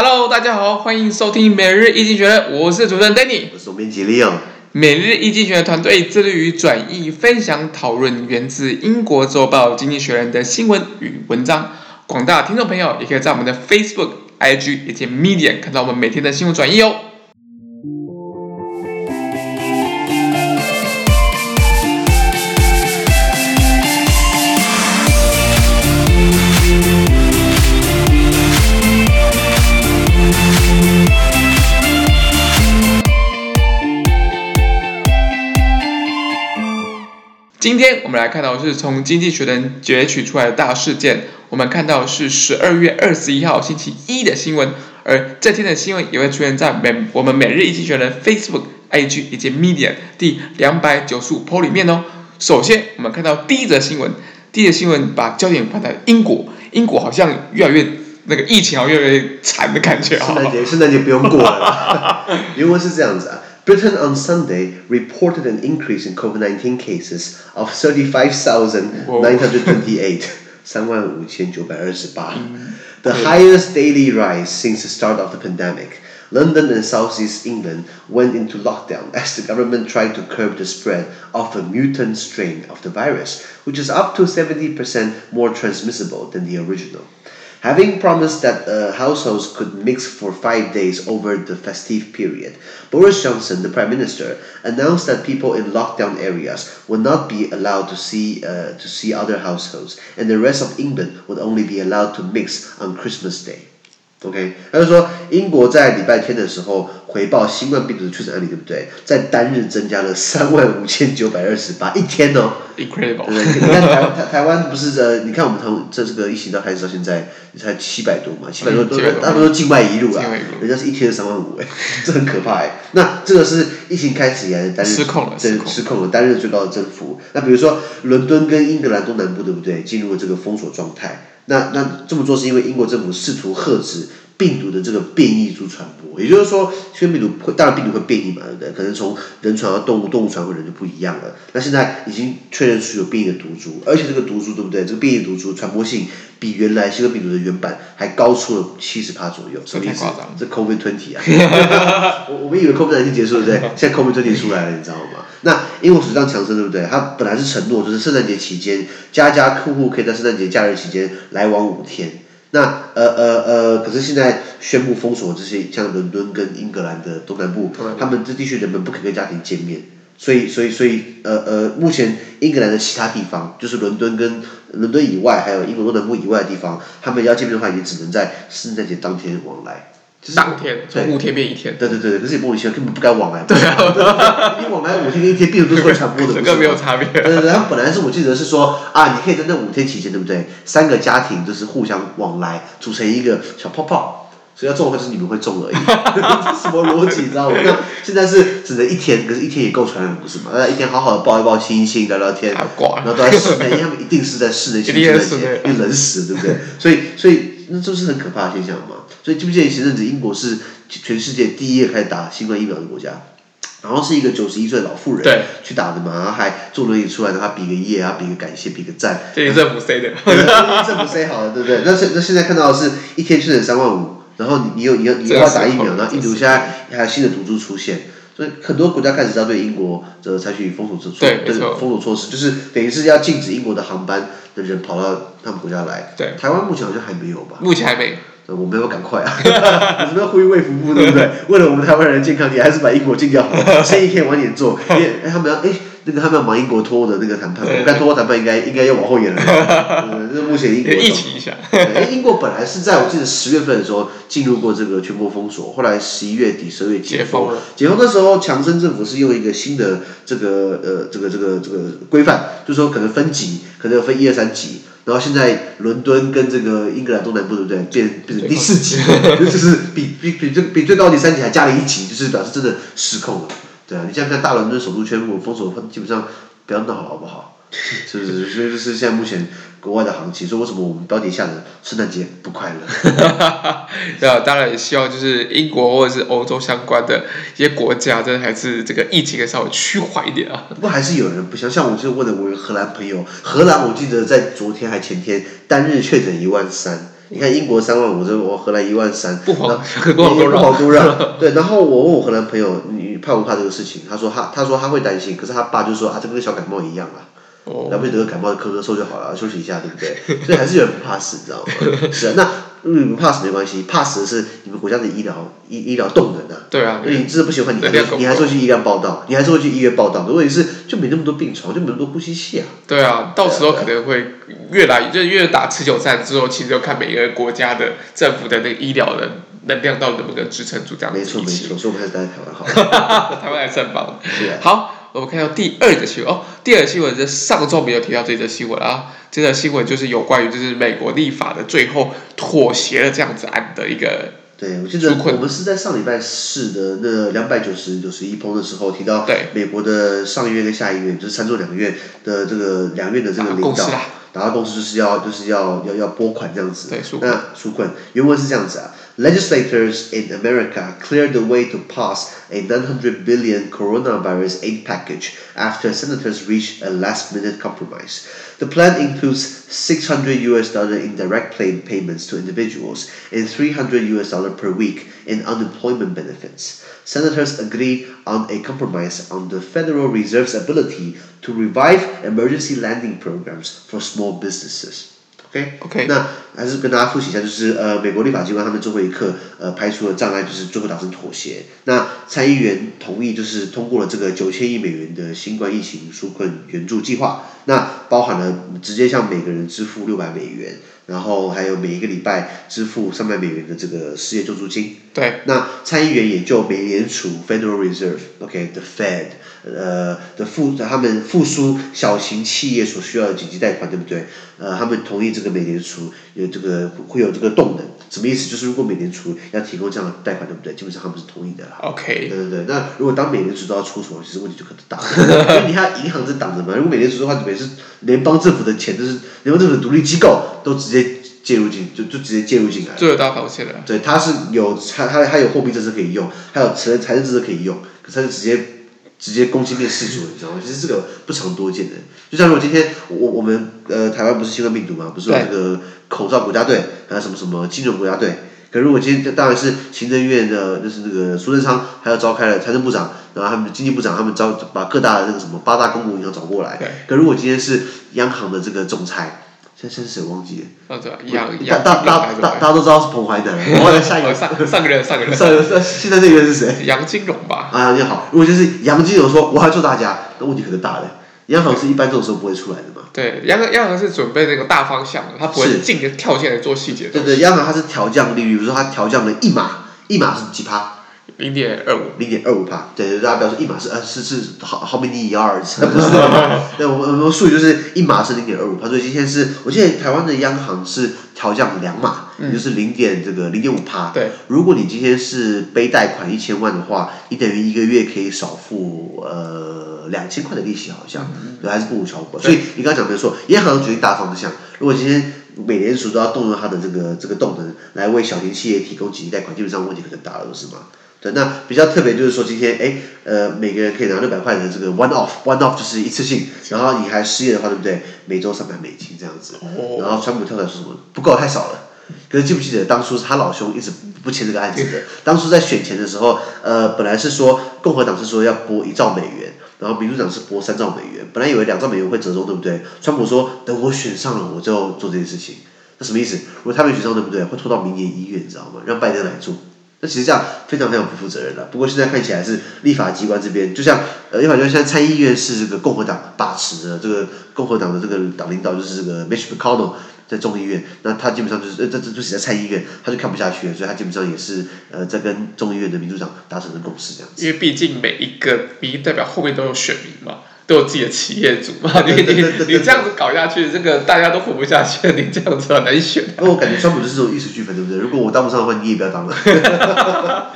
Hello，大家好，欢迎收听每日易经济学人，我是主持人 Danny，我是总编辑 Leo。每日易经济学人团队致力于转译、分享、讨论源自英国周报《经济学人》的新闻与文章。广大听众朋友也可以在我们的 Facebook、IG 以及 Medium 看到我们每天的新闻转译哦。今天我们来看到的是从《经济学人》截取出来的大事件。我们看到的是十二月二十一号星期一的新闻，而这天的新闻也会出现在每我们每日一经济学人 Facebook、IG 以及 Medium 第两百九十五 po 里面哦。首先，我们看到第一则新闻，第一则新闻把焦点放在英国，英国好像越来越那个疫情好像越来越惨的感觉。圣诞节，圣诞节不用过了。因为是这样子啊。Britain on Sunday reported an increase in COVID-19 cases of 35,928, 35,928, mm. the highest daily rise since the start of the pandemic. London and southeast England went into lockdown as the government tried to curb the spread of a mutant strain of the virus, which is up to 70% more transmissible than the original. Having promised that households could mix for five days over the festive period, Boris Johnson, the Prime Minister, announced that people in lockdown areas would not be allowed to see, uh, to see other households, and the rest of England would only be allowed to mix on Christmas Day. OK，他就说英国在礼拜天的时候回报新冠病毒的确诊案例，对不对？在单日增加了三万五千九百二十八一天哦，incredible。对，你看台台台湾不是呃，你看我们从这这个疫情到开始到现在才七百多嘛，七百多都大多都境外移入啊，人家是一天三万五哎，这很可怕哎。那这个是疫情开始以来的单日失控了，失控了，单日最高的增幅。那比如说伦敦跟英格兰东南部，对不对？进入了这个封锁状态。那那这么做是因为英国政府试图遏制病毒的这个变异株传播，也就是说，新冠病毒会，当然病毒会变异嘛，对不对？可能从人传到动物，动物传回人就不一样了。那现在已经确认出有变异的毒株，而且这个毒株对不对？这个变异毒株传播性比原来新冠病毒的原版还高出了七十帕左右，什么意思？这 COVID twenty 啊！我我们以为 COVID 已经结束了，对不对？现在 COVID twenty 出来了，你知道吗？那英国首相强生对不对？他本来是承诺，就是圣诞节期间，家家户户可以在圣诞节假日期间来往五天。那呃呃呃，可是现在宣布封锁这些，像伦敦跟英格兰的东南部，他们这地区人们不可以跟家庭见面。所以所以所以呃呃，目前英格兰的其他地方，就是伦敦跟伦敦以外，还有英国东南部以外的地方，他们要见面的话，也只能在圣诞节当天往来。就是、当天从五天变一天，对对对，可是也莫名其妙，根本不该往来。对啊，你往来五天跟一天，病毒都是会传播的，整个没有差别。对对对，然后本来是我记得是说啊，你可以在那五天期间，对不对？三个家庭就是互相往来，组成一个小泡泡，所以要中的话就是你们会中而已。这什么逻辑？你知道吗？那现在是只能一天，可是一天也够传染，不是吗？那一天好好的抱一抱、亲一亲、聊聊天，然后都在室内，因为他们一定是在室内，因为冷死了，对不对？所以所以那这是很可怕的现象嘛。所以记不记得前阵子英国是全世界第一个开始打新冠疫苗的国家，然后是一个九十一岁的老妇人去打的嘛，然后还坐轮椅出来，让他比个耶，然后比个感谢，比个赞。这政府塞的，政府塞好了，对不对？那现那现在看到的是一天确诊三万五，然后你你有你要你要打疫苗，然后印度现在还有新的毒株出现，所以很多国家开始要对英国呃采取封锁措对封锁措施，就是等于是要禁止英国的航班的人跑到他们国家来。对，台湾目前好像还没有吧？目前还没。我们要赶快啊！我们要呼吁卫福部，对不对？为了我们台湾人的健康，你还是把英国禁掉好了，生意可以晚点做。因为哎，他们要哎，那个他们要忙英国脱欧的那个谈判，我看脱欧谈判应该应该要往后延了。嗯，这目前英国疫情一下。英国本来是在我记得十月份的时候进入过这个全国封锁，后来十一月底、十二月解封。解封的时候，强生政府是用一个新的这个呃这个这个这个规范，就是说可能分级，可能要分一二三级。然后现在伦敦跟这个英格兰东南部对不对？变变成第四级，就是比比比最比最高级三级还加了一级，就是表示真的失控了。对啊，你像在看大伦敦首都圈，我封锁基本上不要闹了好不好？是 不是？所以就是现在目前国外的行情，所以为什么我们标题下的圣诞节不快乐？对啊，当然也希望就是英国或者是欧洲相关的一些国家，真的还是这个疫情稍微趋缓一点啊。不过还是有人不像，像我就问了我一个荷兰朋友，荷兰我记得在昨天还前天单日确诊一万三，你看英国三万五，这我荷兰一万三，不遑 不不遑多让。对，然后我问我荷兰朋友，你怕不怕这个事情？他说他他说他会担心，可是他爸就说啊，这跟小感冒一样啊。哦。来不及得个感冒，咳咳嗽就好了，休息一下，对不对？所以还是有人不怕死，你知道吗？是啊，那。嗯，你不怕死没关系，怕死的是你们国家的医疗医医疗动能啊。对啊。你真的不喜欢你，你还是会去医院报道，你还是会去医院报到。问题是就没那么多病床，就没那么多呼吸器啊。对啊，到时候可能会越来就越打持久战之后，其实要看每一个国家的政府的那个医疗的能量到底能不能支撑住这样子。没错没错，所以我们还是待在台湾好。台湾还是很棒。是啊。好。我们看到第二个新闻哦，第二个新闻是上周没有提到这则新闻啊，这则新闻就是有关于就是美国立法的最后妥协了这样子案的一个。对，我记得我们是在上礼拜四的那两百九十九十一封的时候提到，美国的上议院跟下议院就是参众两院的这个两院的这个领导，达到共识就是要就是要要要拨款这样子。对，那纾困原文是这样子啊。Legislators in America cleared the way to pass a 900 billion coronavirus aid package after senators reached a last-minute compromise. The plan includes 600 US dollar in direct payments to individuals and 300 US dollar per week in unemployment benefits. Senators agreed on a compromise on the Federal Reserve's ability to revive emergency lending programs for small businesses. OK，OK，Okay? Okay. 那还是跟大家复习一下，就是呃，美国立法机关他们最后一刻呃排除了障碍，就是最后达成妥协。那参议员同意，就是通过了这个九千亿美元的新冠疫情纾困援助计划，那包含了直接向每个人支付六百美元，然后还有每一个礼拜支付三百美元的这个失业救助金。对。那参议员也就美联储 Federal Reserve，OK，the、Fed。呃的复他们复苏小型企业所需要的紧急贷款，对不对？呃，他们同意这个美联储有这个会有这个动能，什么意思？就是如果美联储要提供这样的贷款，对不对？基本上他们是同意的啦。OK。对对对，那如果当美联储都要出手，其实问题就可能大了。因为你看银行是挡着嘛，如果美联储的话，等于是联邦政府的钱，就是联邦政府的独立机构都直接介入进，就就直接介入进来。最有大风险了。对，它是有它它它有货币政策可以用，还有财财政政策可以用，可是它就直接。直接攻击面试主，你知道吗？其实这个不常多见的。就像如果今天我我们呃台湾不是新冠病毒嘛，不是有这个口罩国家队，还有什么什么金融国家队？可如果今天当然是行政院的，就是那个苏贞昌，还要召开了财政部长，然后他们经济部长，他们招把各大的那个什么八大公股银行找过来。可如果今天是央行的这个总裁。现在是谁忘记了？大大大大大家都知道是彭淮南，彭淮南下一个上上个人上个人上上现在这个人是谁？杨金荣吧。啊，你好，如果就是杨金荣说我还做大家，那问题可能大了。央行是一般这种时候不会出来的嘛。对，央央行是准备那个大方向的，他不会进的跳进来做细节。对对，央行它是调降利率，比如说它调降了一码，一码是几趴？零点二五，零点二五帕，对对，大家不要说一码是呃是是好好 many yards，不是对我们我们术语就是一码是零点二五帕，所以今天是我记得台湾的央行是调降两码，嗯、就是零点这个零点五帕。对，如果你今天是背贷款一千万的话，你等于一个月可以少付呃两千块的利息，好像，还是不无小补。所以你刚刚讲没错，央行决定大方向。如果今天美联储都要动用它的这个这个动能来为小型企业提供紧急贷款，基本上问题可能大了，不是吗？对，那比较特别就是说，今天哎，呃，每个人可以拿六百块的这个 one off，one off 就是一次性，然后你还失业的话，对不对？每周三百美金这样子，然后川普跳出来说什么？不够，太少了。可是记不记得当初是他老兄一直不签这个案子的？当初在选前的时候，呃，本来是说共和党是说要拨一兆美元，然后民主党是拨三兆美元，本来以为两兆美元会折中，对不对？川普说等我选上了，我就做这件事情。那什么意思？如果他没选上，对不对？会拖到明年一月，你知道吗？让拜登来做。那其实这样非常非常不负责任了。不过现在看起来是立法机关这边，就像呃，立法机关现在参议院是这个共和党把持的，这个共和党的这个党领导就是这个 Mitch McConnell 在众议院，那他基本上就是呃，这这就写在参议院，他就看不下去了，所以他基本上也是呃，在跟众议院的民主党达成的共识这样。因为毕竟每一个民代表后面都有选民嘛。都有自己的企业主嘛？你你你这样子搞下去，这个大家都活不下去，你这样子很难选。那我感觉川普就是这种玉石俱焚，对不对？如果我当不上的话，你也不要当了。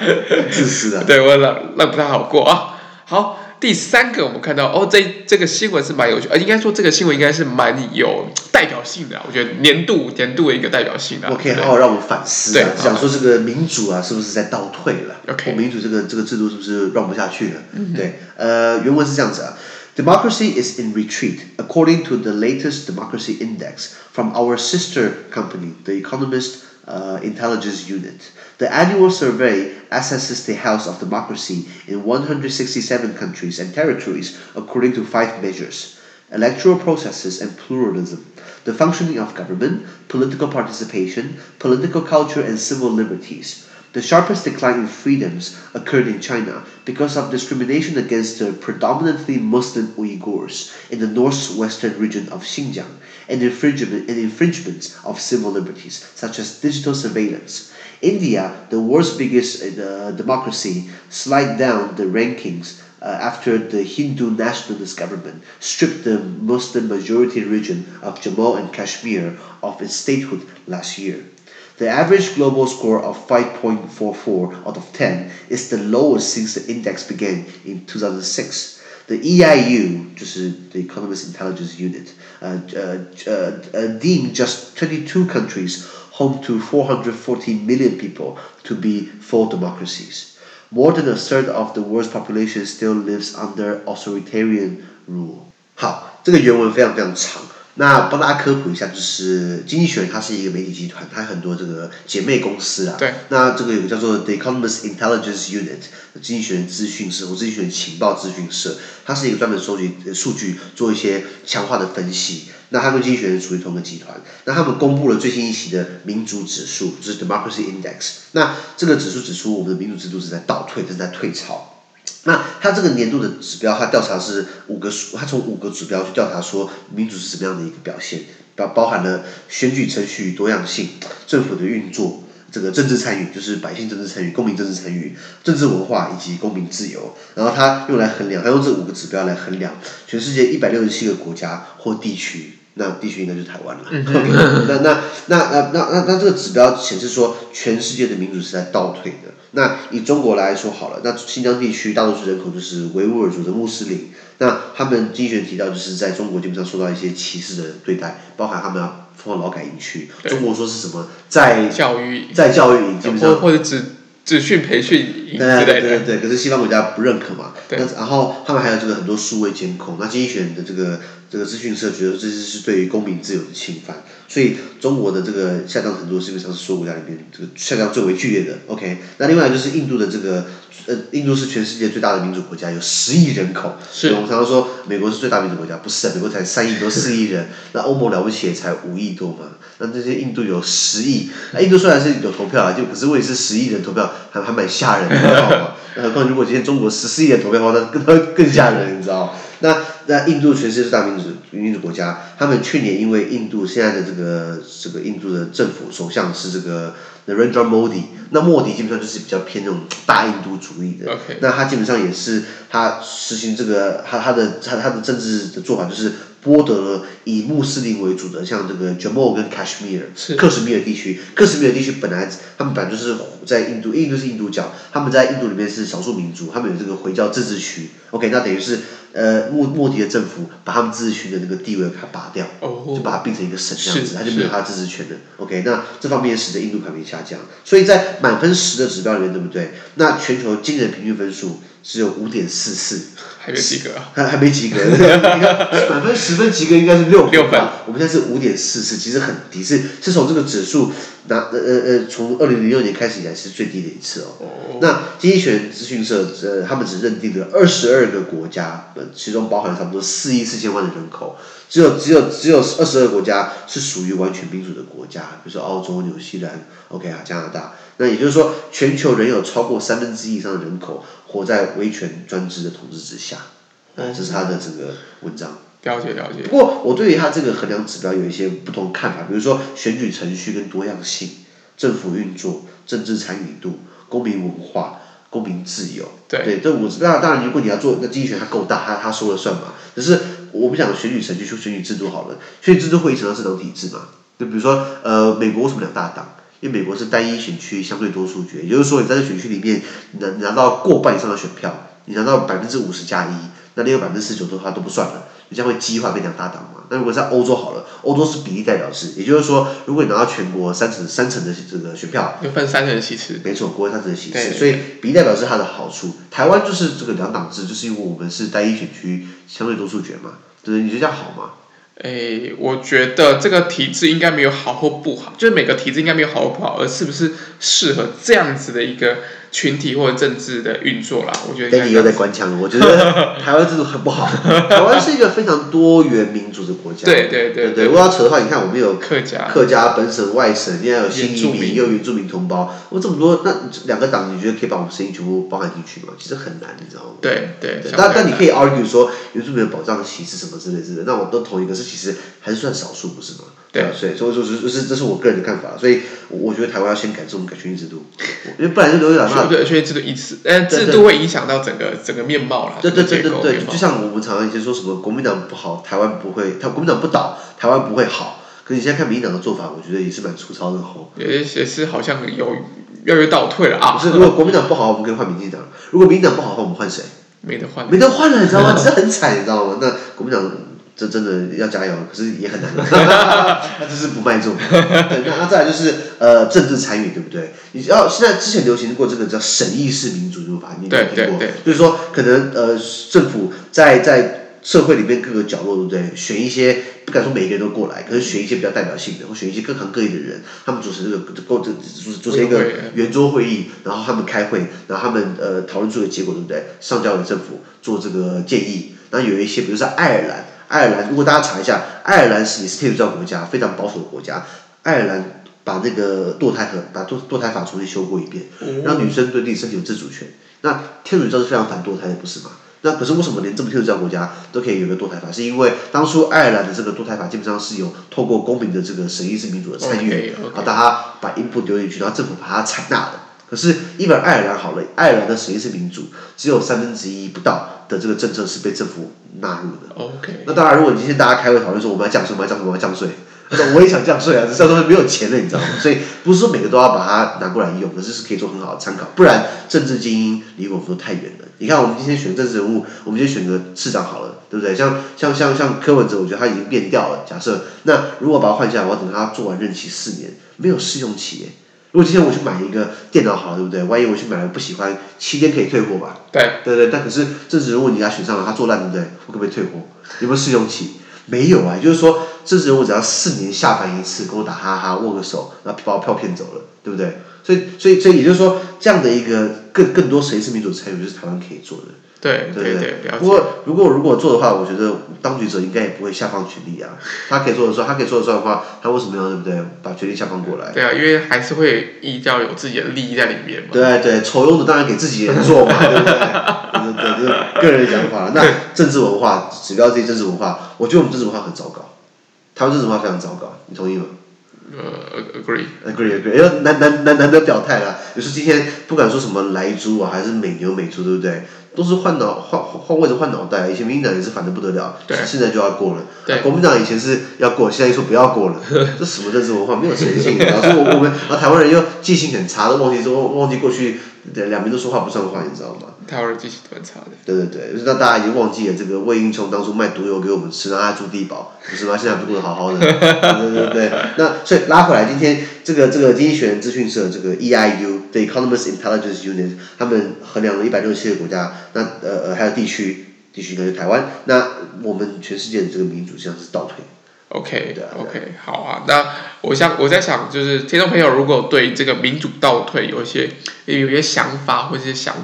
自私啊！对，我那那不太好过啊。好，第三个我们看到哦，这这个新闻是蛮有趣，呃，应该说这个新闻应该是蛮有代表性的，我觉得年度年度的一个代表性的。我可以好好让我反思，对，想说这个民主啊，是不是在倒退了？OK，民主这个这个制度是不是让不下去了？嗯，对，呃，原文是这样子啊。Democracy is in retreat, according to the latest democracy index from our sister company, the Economist uh, Intelligence Unit. The annual survey assesses the health of democracy in 167 countries and territories according to five measures electoral processes and pluralism, the functioning of government, political participation, political culture, and civil liberties. The sharpest decline in freedoms occurred in China because of discrimination against the predominantly Muslim Uyghurs in the northwestern region of Xinjiang and, infringement, and infringements of civil liberties, such as digital surveillance. India, the world's biggest uh, democracy, slid down the rankings uh, after the Hindu nationalist government stripped the Muslim majority region of Jammu and Kashmir of its statehood last year. The average global score of 5.44 out of 10 is the lowest since the index began in 2006. The EIU, 就是 the Economist Intelligence Unit, uh, uh, uh, deemed just 22 countries home to 440 million people to be full democracies. More than a third of the world's population still lives under authoritarian rule. 好，这个原文非常非常长。 那帮大家科普一下，就是《经济学人》它是一个媒体集团，它有很多这个姐妹公司啊。对。那这个有个叫做 The Economist Intelligence Unit，《经济学人》资讯社或《经济学人》情报资讯社，它是一个专门收集数据、做一些强化的分析。那它跟《经济学人》属于同一个集团。那他们公布了最新一期的民主指数，就是 Democracy Index。那这个指数指出，我们的民主制度是在倒退，正在退潮。那它这个年度的指标，它调查是五个数，它从五个指标去调查说民主是什么样的一个表现，包包含了选举程序多样性、政府的运作、这个政治参与，就是百姓政治参与、公民政治参与、政治文化以及公民自由。然后它用来衡量，它用这五个指标来衡量全世界一百六十七个国家或地区。那地区应该就是台湾了。那那那那那那那这个指标显示说，全世界的民主是在倒退的。那以中国来说好了，那新疆地区大多数人口就是维吾尔族的穆斯林。那他们经济学提到，就是在中国基本上受到一些歧视的对待，包含他们要送到劳改营去。中国说是什么？在教育在教育营基本上或者只只训培训营对对对对，可是西方国家不认可嘛。对。那然后他们还有这个很多数位监控。那经济学人的这个。这个资讯社觉得这是是对于公民自由的侵犯，所以中国的这个下降程度基本上是所有国家里面这个下降最为剧烈的。OK，那另外就是印度的这个呃，印度是全世界最大的民主国家，有十亿人口。是。我们常常说美国是最大民主国家，不是，美国才三亿多四亿人，那欧盟了不起也才五亿多嘛。那这些印度有十亿，那印度虽然是有投票啊，就可是问题是十亿人投票还还蛮吓人的，你知道吗？何况如果今天中国十四亿人投票的话，那更更吓人，你知道吗？那那印度全世界是大民主民主国家，他们去年因为印度现在的这个这个印度的政府首相是这个 Narendra Modi，那莫迪基本上就是比较偏那种大印度主义的.那他基本上也是他实行这个他他的他他的政治的做法就是。剥夺了以穆斯林为主的，像这个 Jammu 跟 Kashmir，克什米尔地区，克什米尔地区本来他们本来就是在印度，印度是印度教，他们在印度里面是少数民族，他们有这个回教自治区，OK，那等于是呃莫莫迪的政府把他们自治区的那个地位给它拔掉，就把它变成一个省这样子，他就没有他的自治权了，OK，那这方面使得印度排名下降，所以在满分十的指标里面，对不对？那全球惊人平均分数。只有五点四四，还没及格，还还没及格。你看满分十分及格应该是六分，六分，我们现在是五点四四，其实很低，是是从这个指数拿呃呃呃从二零零六年开始以来是最低的一次哦。哦那经济学人资讯社呃他们只认定了二十二个国家，其中包含差不多四亿四千万的人口，只有只有只有二十二个国家是属于完全民主的国家，比如说澳洲、纽西兰，OK 啊，加拿大。那也就是说，全球仍有超过三分之一以上的人口活在威权专制的统治之下。嗯，这是他的这个文章。了解了解。不过，我对于他这个衡量指标有一些不同看法，比如说选举程序跟多样性、政府运作、政治参与度、公民文化、公民自由。对。对，这我那当然，如果你要做，那经济学它够大，他他说了算嘛。可是我不讲选举程序，说选举制度好了，选举制度会影响到政党体制嘛？就比如说，呃，美国为什么两大党？因为美国是单一选区相对多数决，也就是说你在这选区里面，拿拿到过半以上的选票，你拿到百分之五十加一，那另外百分之四十九的话都不算了，你将会激化变两大党嘛？那如果在欧洲好了，欧洲是比例代表制，也就是说，如果你拿到全国三成三成的这个选票，就分三成的席次。没错，国会三成的席次，所以比例代表是它的好处。台湾就是这个两党制，就是因为我们是单一选区，相对多数决嘛，对不对？你觉得这样好吗？诶，我觉得这个体制应该没有好或不好，就是每个体制应该没有好或不好，而是不是适合这样子的一个群体或者政治的运作啦？我觉得。你又在官腔，我觉得 台湾制度很不好。台湾是一个非常多元民族的国家。对对对对。如果要扯的话，你看我们有客家、客家本省、外省，现在有新移民，又有原住民同胞，我这么多，那两个党你觉得可以把我们声音全部包含进去吗？其实很难，你知道吗？对对。但但你可以 argue 说原住民的保障其实什么之类之类，那我都同一个是其实还是算少数，不是吗？对，所以所以说是是这是我个人的看法，所以我觉得台湾要先改这种改选举制度，因为不然就留下那对选举制度一次，呃，制度会影响到整个整个面貌啦。对对对对对，就像我们常常一些说什么国民党不好，台湾不会，他国民党不倒，台湾不会好。可是你现在看民进党的做法，我觉得也是蛮粗糙的吼。也也是好像有越来越倒退了啊。不是，如果国民党不好，我们可以换民进党；如果民进党不好的话，我们换谁？没得换，没得换了，你知道吗？其实很惨，你知道吗？那国民党。这真的要加油，可是也很难，他就是不卖座。对，那那再来就是呃政治参与，对不对？你知道现在之前流行过这个叫审议式民主，对吧？你有听过？就是说可能呃政府在在社会里面各个角落，对不对？选一些不敢说每一个人都过来，可是选一些比较代表性的，或选一些各行各业的人，他们组成这个构这组组成一个圆桌会议，然后他们开会，然后他们呃讨论出的结果，对不对？上交给政府做这个建议。然后有一些，比如说爱尔兰。爱尔兰，如果大家查一下，爱尔兰是也是天主教国家，非常保守的国家。爱尔兰把那个堕胎和把堕堕胎法重新修过一遍，让女生对自己身体有自主权。那天主教是非常反堕胎的，不是吗？那可是为什么连这么天主教国家都可以有个堕胎法？是因为当初爱尔兰的这个堕胎法基本上是有透过公民的这个审议式民主的参与，然后大家把 input 丢进去，然后政府把它采纳的。可是，一本爱尔兰好了，爱尔兰的审议式民主只有三分之一不到的这个政策是被政府纳入的。OK。那当然，如果你今天大家开会讨论说我们要降税，我们要降税，我们要降税，那我也想降税啊，只是说没有钱了，你知道吗？所以不是说每个都要把它拿过来用，可是是可以做很好的参考。不然，政治精英离我们都太远了。你看，我们今天选政治人物，我们就选个市长好了，对不对？像像像像柯文哲，我觉得他已经变掉了。假设那如果把他换下来，我要等他做完任期四年，没有试用期耶。如果今天我去买一个电脑好了，对不对？万一我去买了不喜欢，七天可以退货吧？对对对，但可是甚至如果你给他选上了，他做烂，对不对？我可不可以退货？有没有试用期？没有啊，也就是说政治人物只要四年下凡一次，跟我打哈哈握个手，然后把我票骗走了，对不对？所以所以所以也就是说，这样的一个更更多谁是民主参与，就是台湾可以做的。对对对，不过如果如果做的话，我觉得当局者应该也不会下放权力啊。他可以做的时候，他可以做的时候的话，他为什么要对不对？把权力下放过来？对啊，因为还是会依照有自己的利益在里面嘛。对对，酬庸的当然给自己人做嘛，对不对？对对对，就是个人想法。那政治文化，指标这些政治文化，我觉得我们政治文化很糟糕，台湾政治文化非常糟糕，你同意吗？呃、uh,，agree，agree，agree，要难难难难得表态了。比如说今天不管说什么莱猪啊，还是美牛美猪，对不对？都是换脑换换位置换脑袋，以前民进党也是反的不得了，对，现在就要过了。对，国民党以前是要过，现在又说不要过了，这什么政治文化？没有诚信，然后我我们啊台湾人又记性很差，都忘记说忘记过去，对，两边都说话不算话，你知道吗？台湾人记性都很差的。对对对，就是让大家已经忘记了这个魏英雄当初卖毒油给我们吃，让他住地堡，不是吗？现在不过得好好的。对对对，那所以拉回来，今天这个这个经济学人资讯社这个 EIU，The Economist Intelligence Unit，他们衡量了一百六十七个国家，那呃呃还有地区，地区就是台湾，那我们全世界的这个民主实际上是倒退。OK 的，OK 好啊，那我想我在想，就是听众朋友如果对这个民主倒退有一些有一些想法或者是想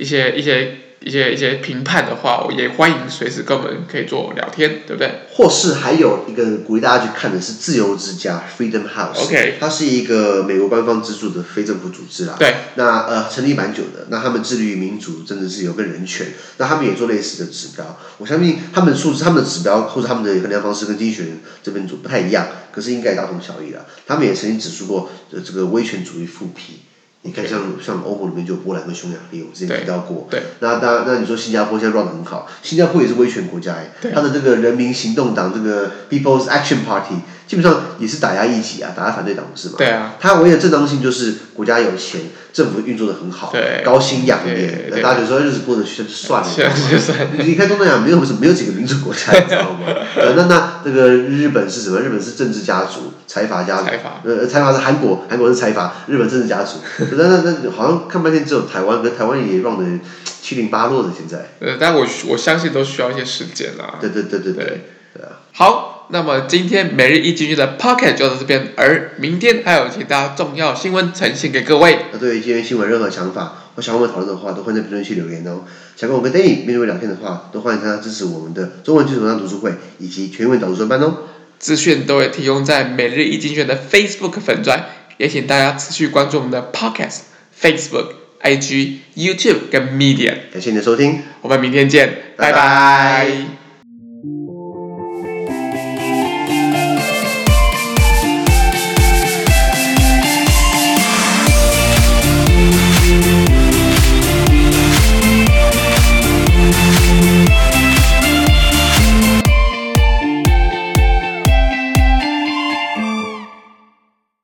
一些一些。一些一些评判的话，我也欢迎随时跟我们可以做聊天，对不对？或是还有一个鼓励大家去看的是自由之家 （Freedom House）。OK，它是一个美国官方资助的非政府组织啦。对。那呃，成立蛮久的。那他们致力于民主、政治自由跟人权。那他们也做类似的指标。我相信他们数字、他们的指标或者他们的衡量方式跟经济学人这边组不太一样，可是应该大同小异啦。他们也曾经指出过，呃，这个威权主义复辟。你看像，像像欧盟里面就有波兰跟匈牙利，我之前提到过。对。那当然，那你说新加坡现在 run 得很好，新加坡也是威权国家哎，他的这个人民行动党这个 People's Action Party 基本上也是打压异己啊，打压反对党不是吗？对啊。他唯一的正当性就是国家有钱，政府运作的很好，对高薪养对廉，对大家就说日子过得就算了，是是是你看东南亚没有什么没有几个民主国家，你知道吗？呃，那那那个日本是什么？日本是政治家族、财阀家呃，财阀是韩国，韩国是财阀，日本政治家族。那那那好像看半天只有台湾，跟台湾也让的七零八落的现在。呃，但我我相信都需要一些时间啦。对对对对对对，对啊。好，那么今天每日一金句的 Pocket 就到这边，而明天还有其他重要新闻呈现给各位。那对于今天新闻任何想法或想和我们讨论的话，都欢迎在评论区留言哦。想跟我跟 Danny 面对面聊天的话，都欢迎大家支持我们的中文基础上读书会以及全文导读专班哦。资讯都会提供在每日一精选的 Facebook 粉专，也请大家持续关注我们的 Podcast、Facebook、IG、YouTube 跟 Media。感谢你的收听，我们明天见，拜拜。拜拜